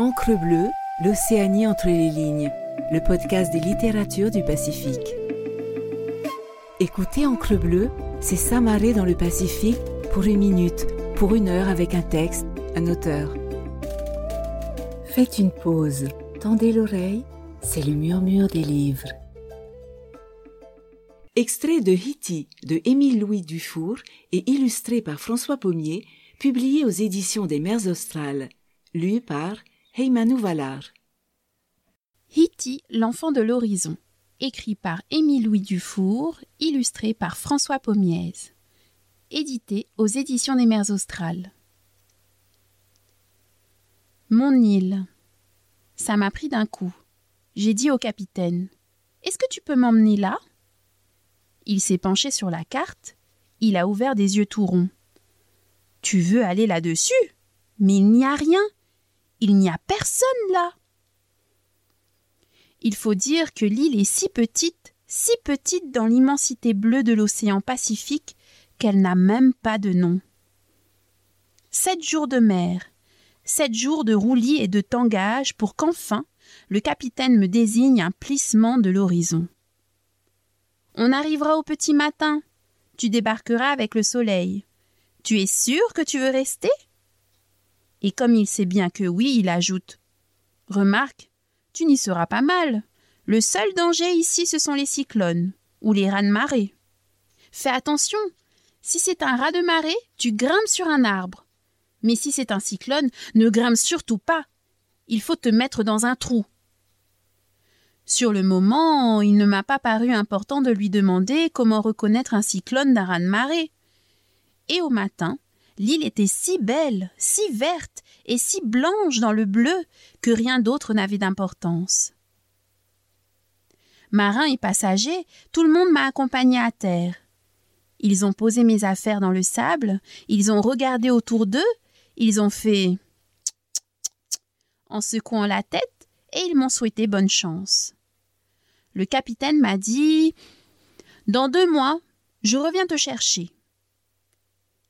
Encre bleue, l'Océanie entre les lignes, le podcast des littératures du Pacifique. Écoutez Encre bleue, c'est s'amarrer dans le Pacifique pour une minute, pour une heure avec un texte, un auteur. Faites une pause, tendez l'oreille, c'est le murmure des livres. Extrait de Hitty de Émile Louis Dufour et illustré par François Pommier, publié aux éditions des Mers Australes, lu par Heymanu Valar. Hitty, l'enfant de l'horizon, écrit par Émile Louis Dufour, illustré par François Pommiez, édité aux éditions des Mers Australes. Mon île. Ça m'a pris d'un coup. J'ai dit au capitaine Est-ce que tu peux m'emmener là? Il s'est penché sur la carte. Il a ouvert des yeux tout ronds. Tu veux aller là-dessus? Mais il n'y a rien. Il n'y a personne là. Il faut dire que l'île est si petite, si petite dans l'immensité bleue de l'océan Pacifique, qu'elle n'a même pas de nom. Sept jours de mer, sept jours de roulis et de tangage pour qu'enfin le capitaine me désigne un plissement de l'horizon. On arrivera au petit matin. Tu débarqueras avec le soleil. Tu es sûr que tu veux rester? Et comme il sait bien que oui, il ajoute Remarque, tu n'y seras pas mal. Le seul danger ici, ce sont les cyclones ou les rats de marée. Fais attention. Si c'est un rat de marée, tu grimpes sur un arbre. Mais si c'est un cyclone, ne grimpe surtout pas. Il faut te mettre dans un trou. Sur le moment, il ne m'a pas paru important de lui demander comment reconnaître un cyclone d'un raz de marée. Et au matin, l'île était si belle, si verte et si blanche dans le bleu que rien d'autre n'avait d'importance. Marin et passagers, tout le monde m'a accompagné à terre. Ils ont posé mes affaires dans le sable, ils ont regardé autour d'eux, ils ont fait en secouant la tête et ils m'ont souhaité bonne chance. Le capitaine m'a dit Dans deux mois, je reviens te chercher.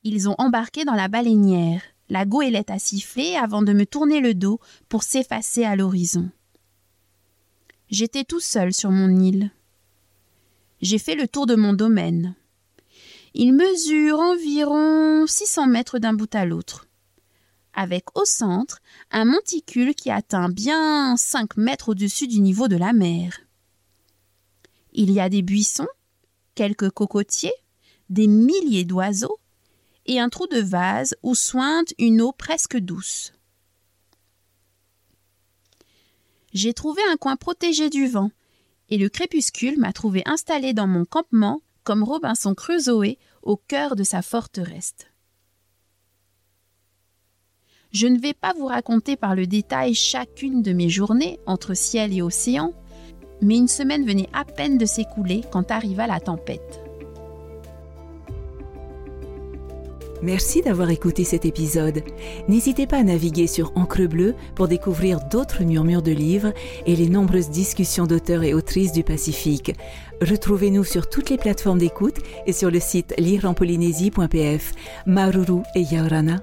Ils ont embarqué dans la baleinière. La goélette a sifflé avant de me tourner le dos pour s'effacer à l'horizon. J'étais tout seul sur mon île. J'ai fait le tour de mon domaine. Il mesure environ 600 mètres d'un bout à l'autre, avec au centre un monticule qui atteint bien 5 mètres au-dessus du niveau de la mer. Il y a des buissons, quelques cocotiers, des milliers d'oiseaux et un trou de vase où sointe une eau presque douce. J'ai trouvé un coin protégé du vent, et le crépuscule m'a trouvé installé dans mon campement comme Robinson Crusoe au cœur de sa forteresse. Je ne vais pas vous raconter par le détail chacune de mes journées entre ciel et océan, mais une semaine venait à peine de s'écouler quand arriva la tempête. Merci d'avoir écouté cet épisode. N'hésitez pas à naviguer sur Encre Bleue pour découvrir d'autres murmures de livres et les nombreuses discussions d'auteurs et autrices du Pacifique. Retrouvez-nous sur toutes les plateformes d'écoute et sur le site lireenpolynésie.pf. Maruru et Yaorana.